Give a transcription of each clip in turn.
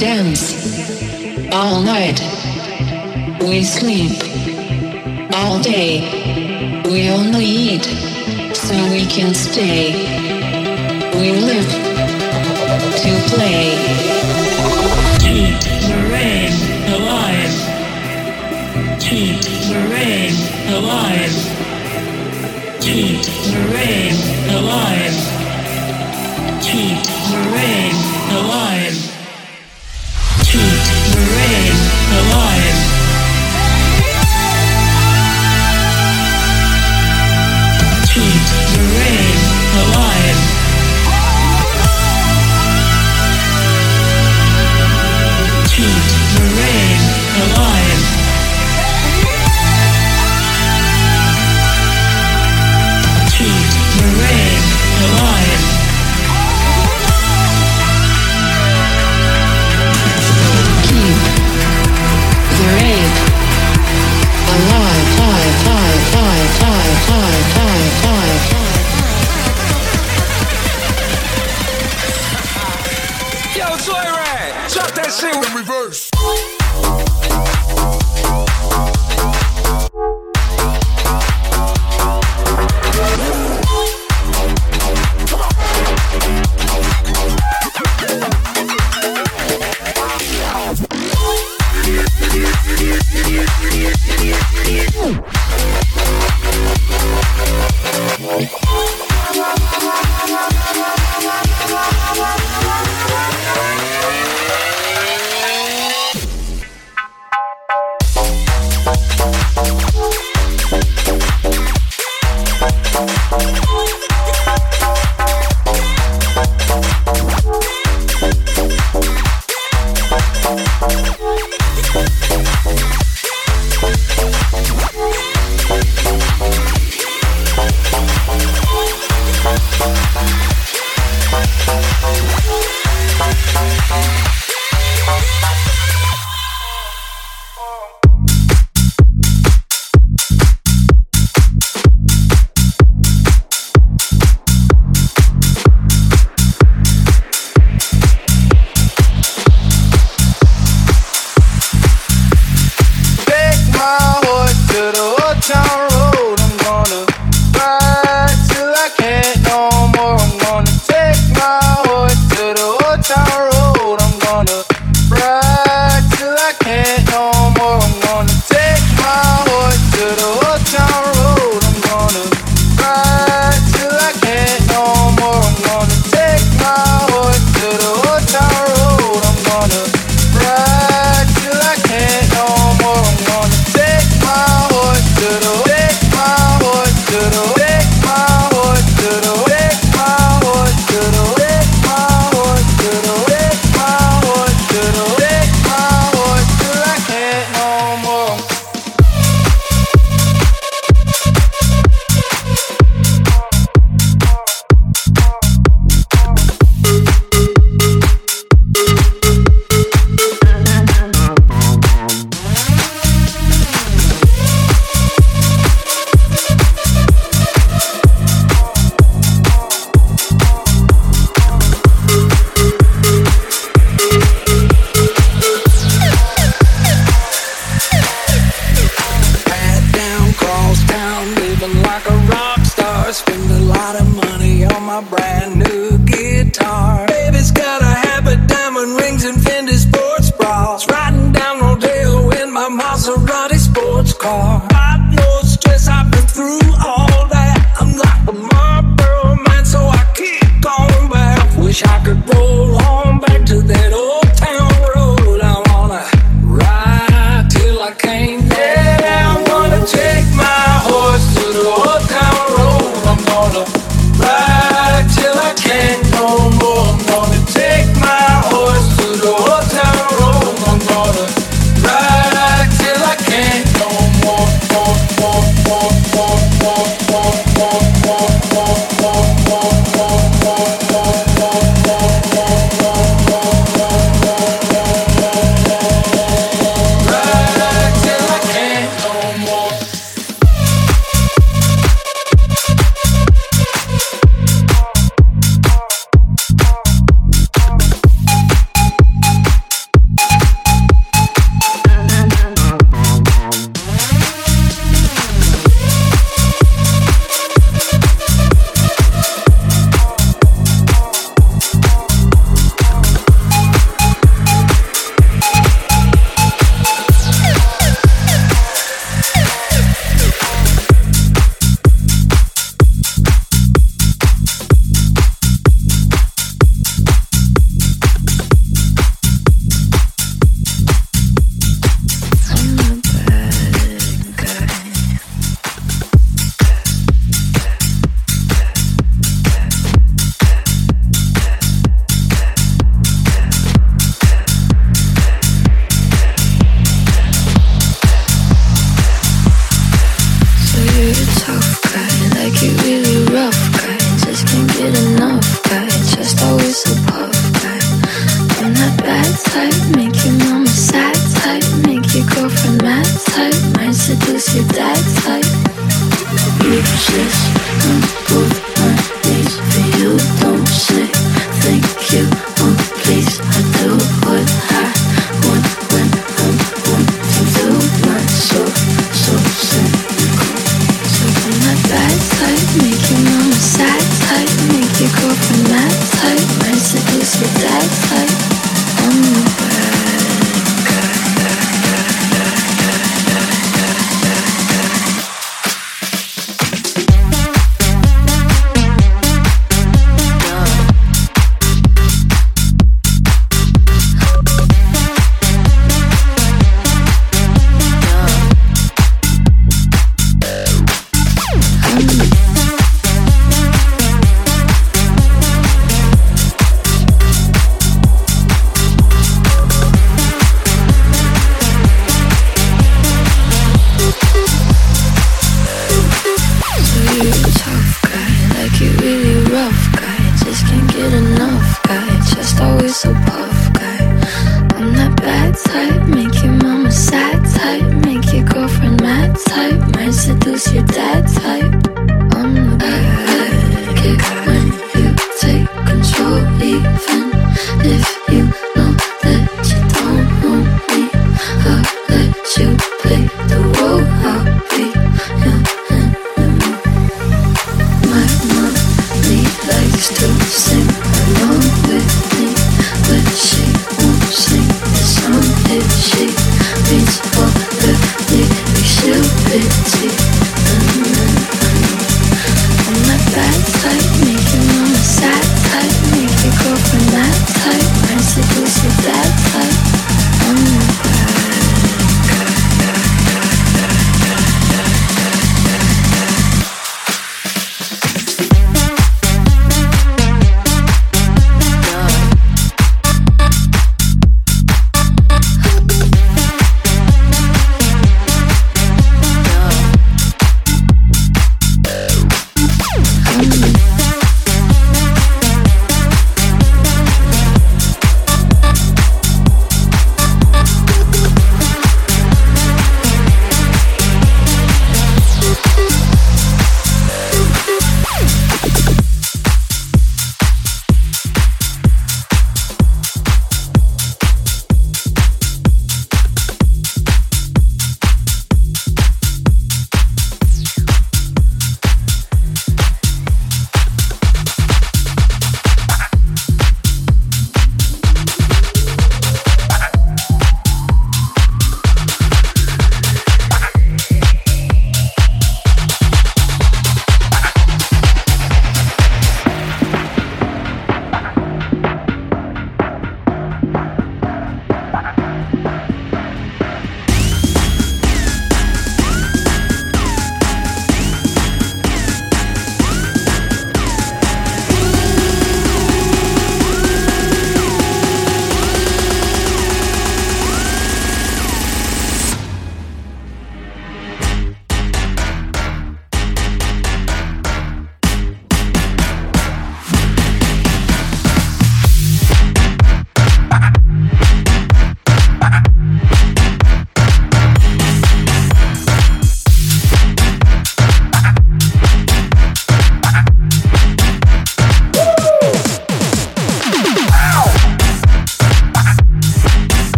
dance all night. We sleep all day. We only eat so we can stay. We live to play.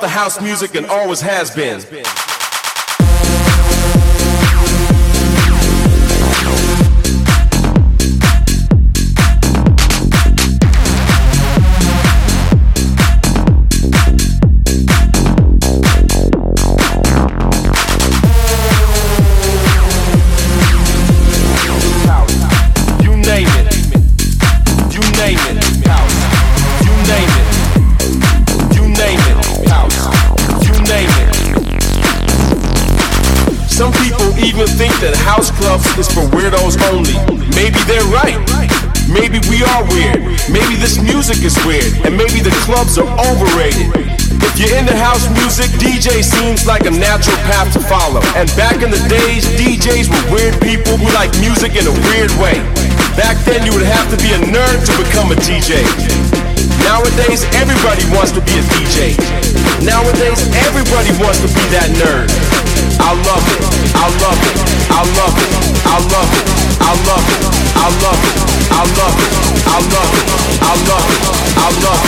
The house music and always has been. Clubs are overrated. If you're into house music, DJ seems like a natural path to follow. And back in the days, DJs were weird people who like music in a weird way. Back then, you would have to be a nerd to become a DJ. Nowadays, everybody wants to be a DJ. Nowadays, everybody wants to be that nerd. I love it. I love it. I love it. I love it. I love it. I love it. I love it. I love it. I love it. I love it. I love it.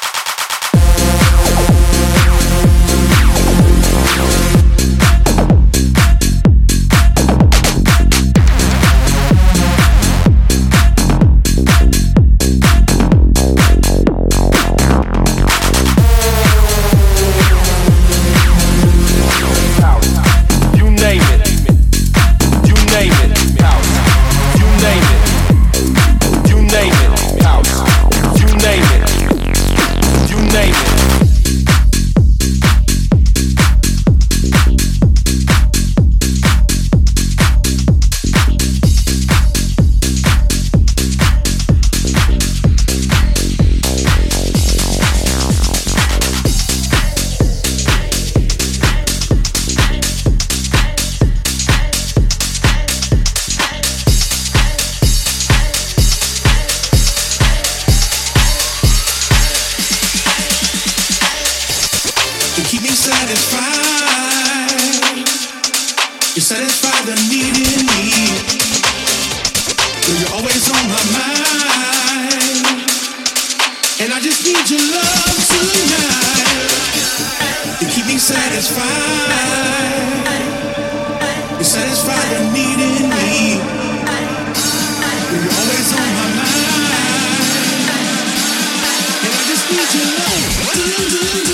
Just need your love tonight. You keep me satisfied. You satisfy the need in me. You're always on my mind. And I just need your love.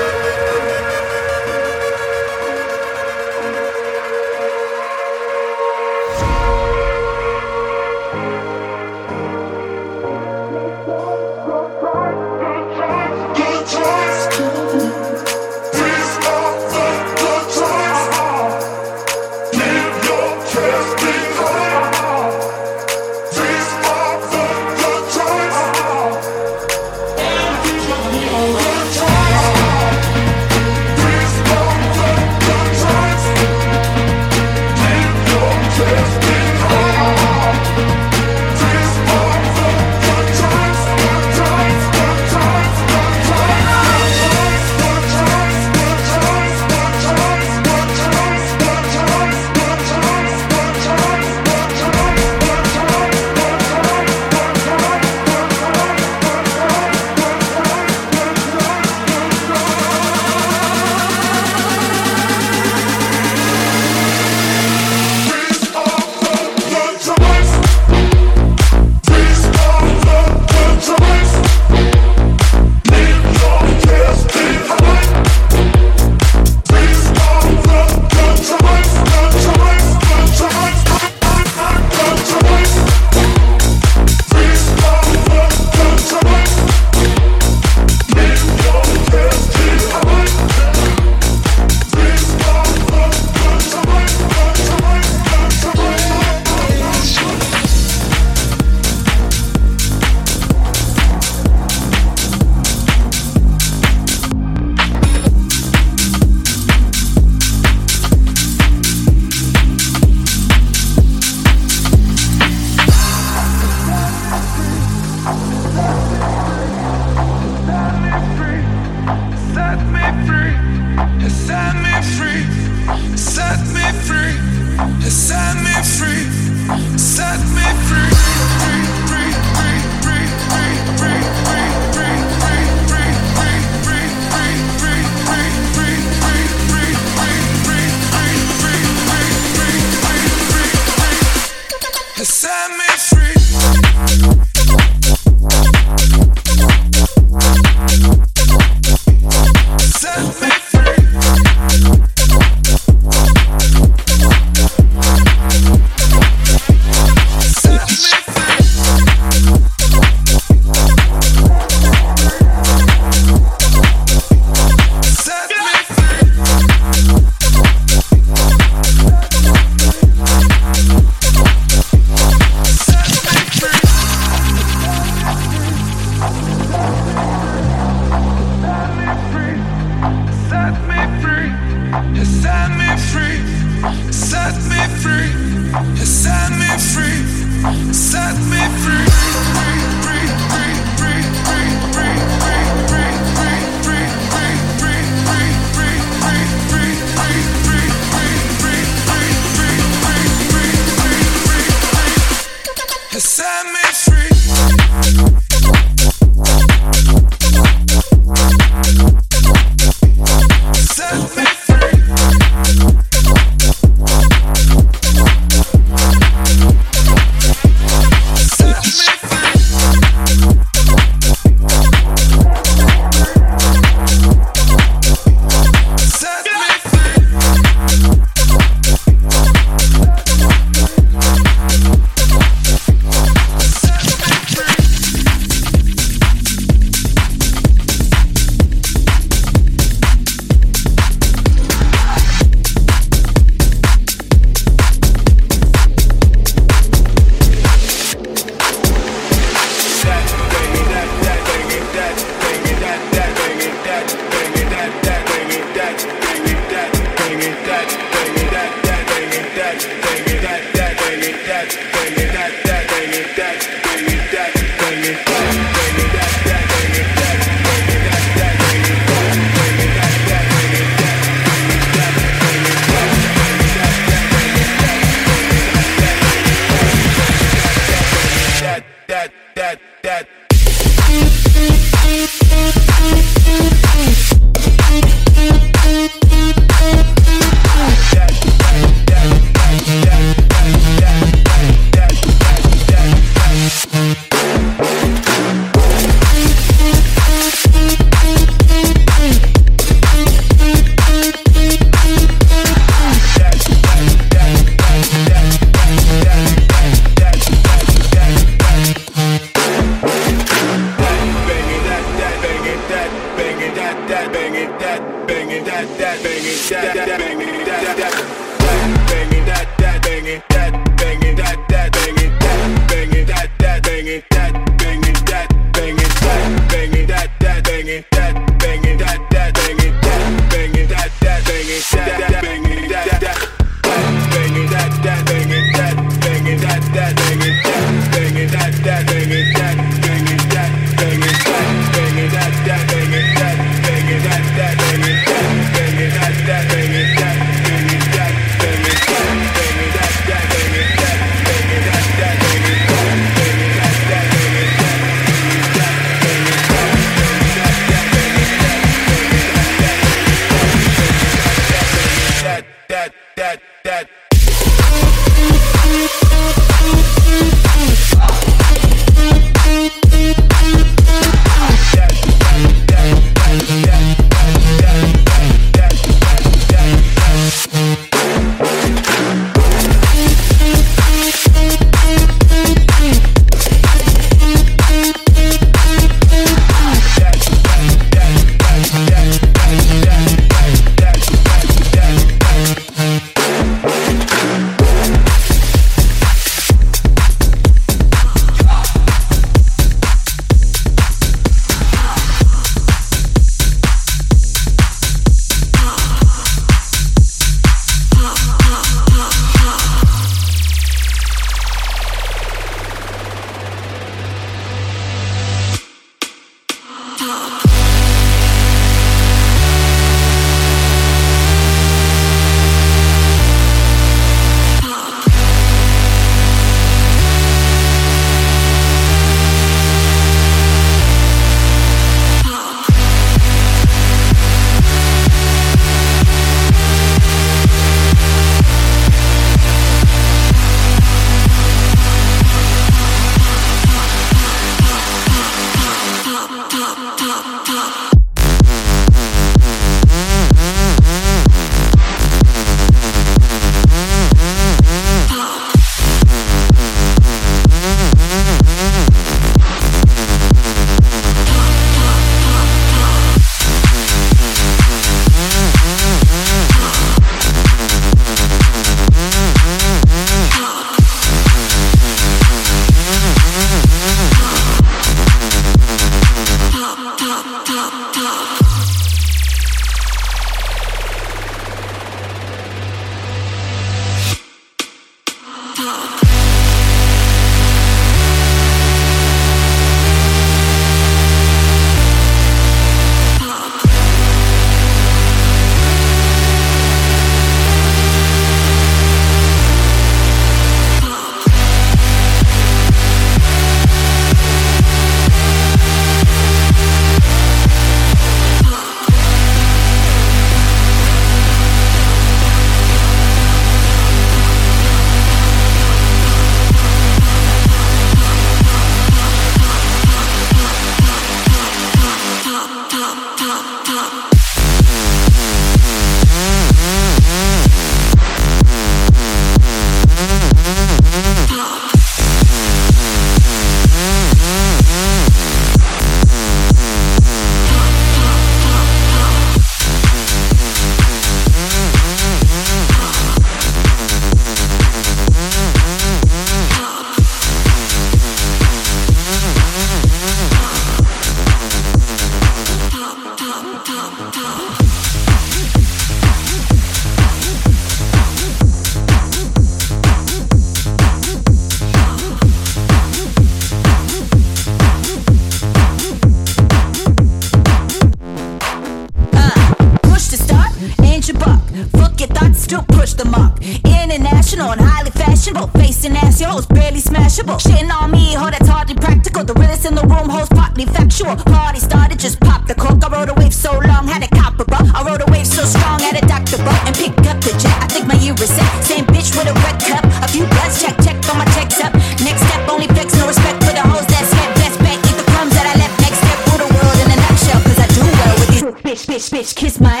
The realest in the room hoes partly factual. Party started, just pop the cork. I rode a wave so long, had a copper bro. I rode a wave so strong, had a doctor bro. And picked up the jet, I think my ear is set. Same bitch with a red cup. A few bloods, check, check on my checks up. Next step, only flex, no respect for the hoes that slept best back. Eat the crumbs that I left. Next step, rule the world in a nutshell. Cause I do well with these bitch, bitch, bitch, kiss my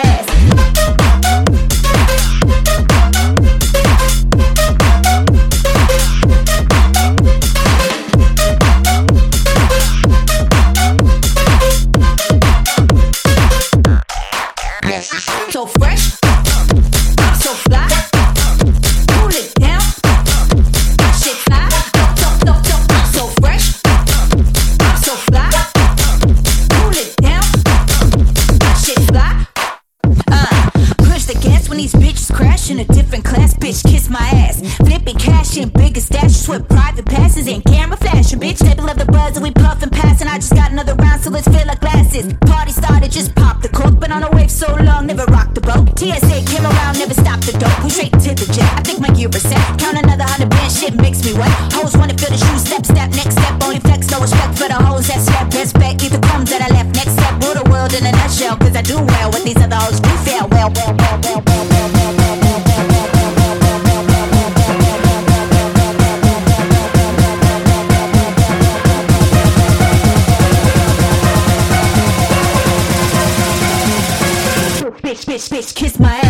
bitch, bitch, kiss my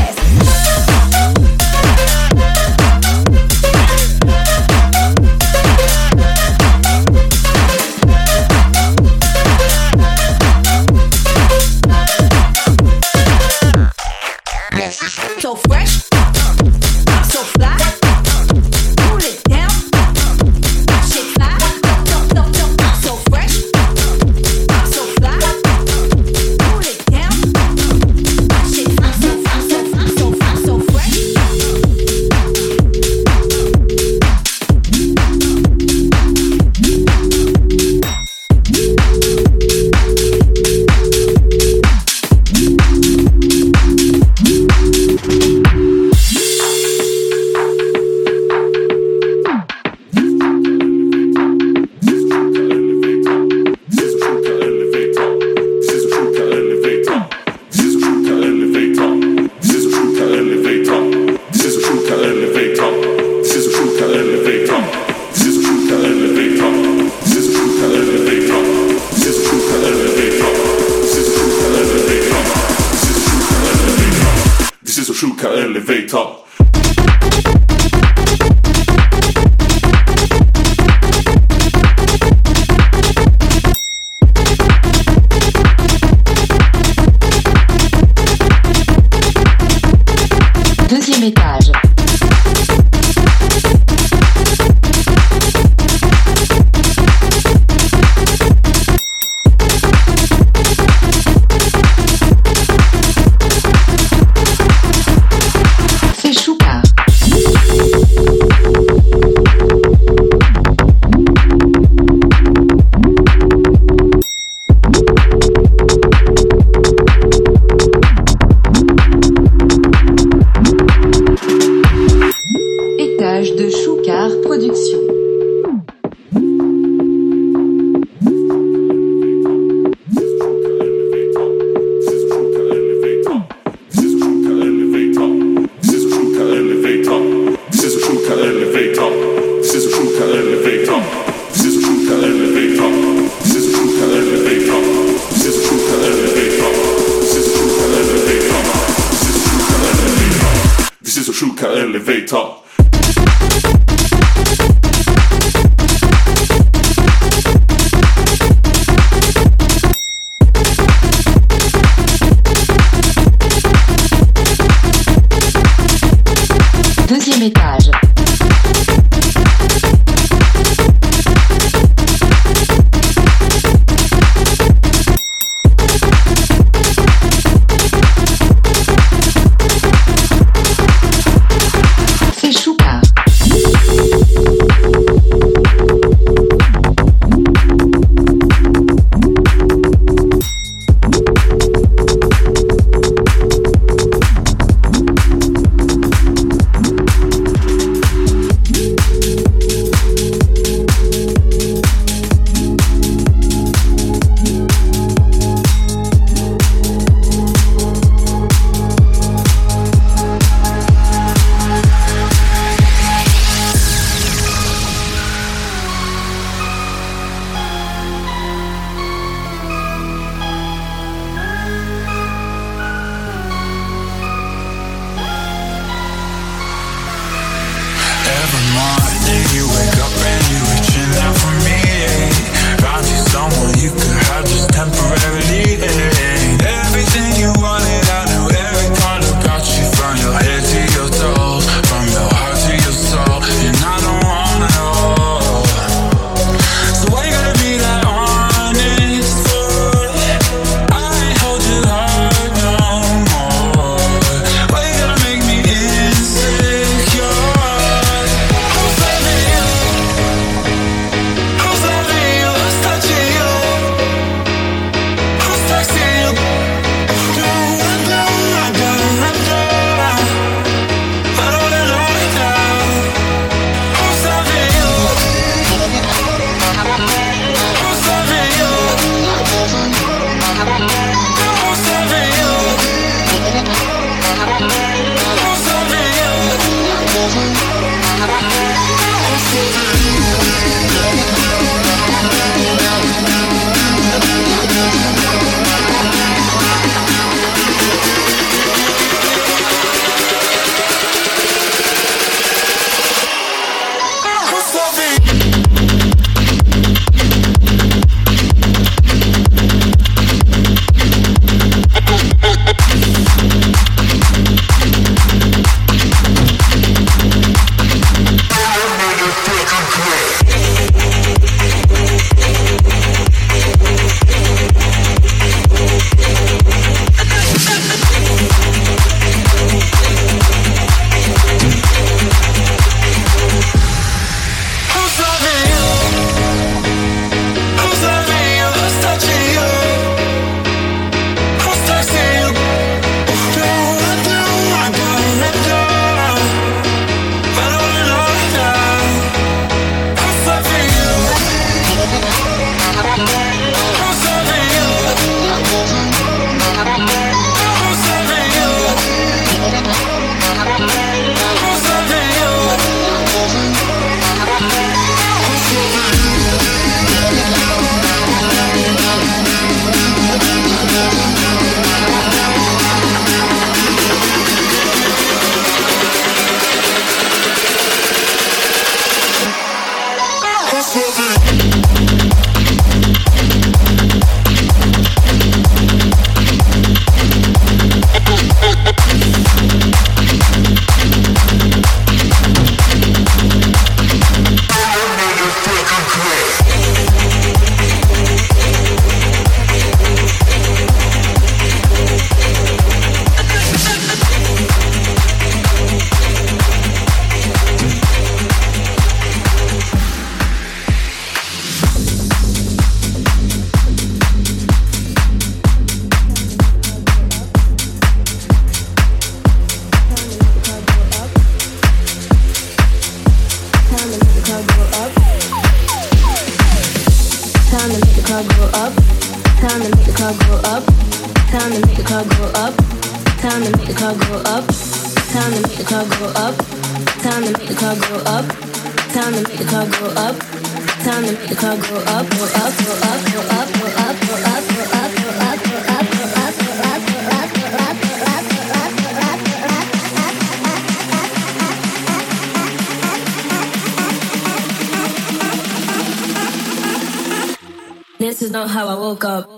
not how I woke up,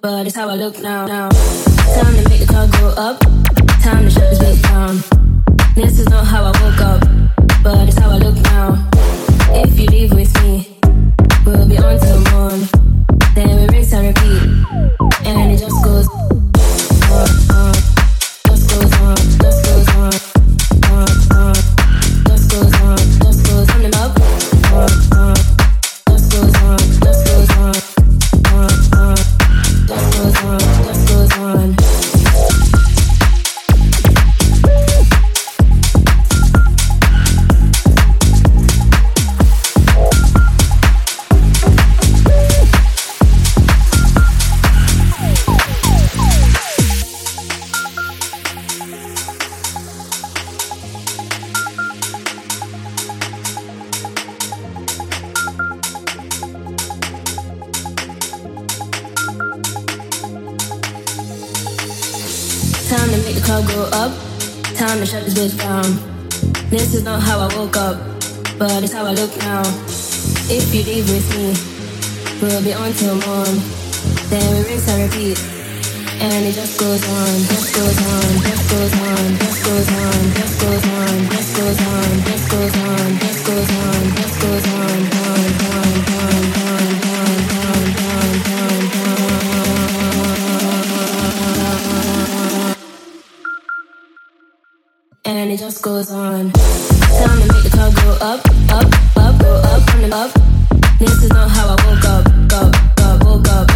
but it's how I look now. Now, time to make the car go up. Time to shut this bitch down. This is not how I woke up, but it's how I look now. If you leave with me, we'll be on till morn. Then we rinse and repeat. on. Then we rinse and repeat. And it just goes on, just goes on, just goes on, just goes on, just goes on, just goes on, just goes on, just goes on, just goes on, on, on, on, on, on, on, on, on, on. On woke up.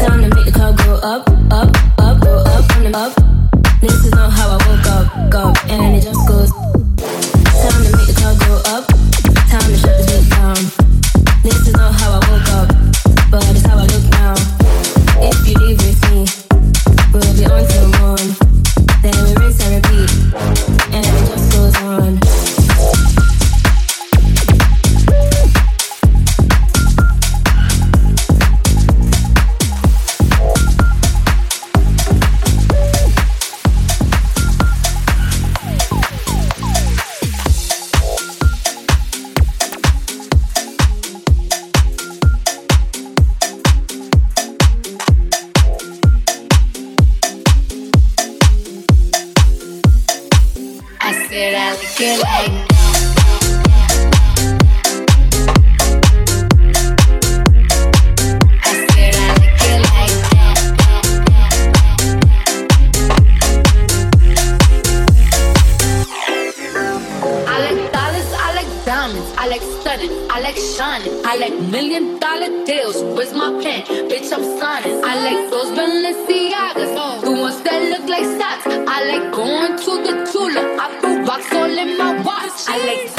Time to make the go up, up, up, go up, up. This is not how I woke up, up, and it just goes. I like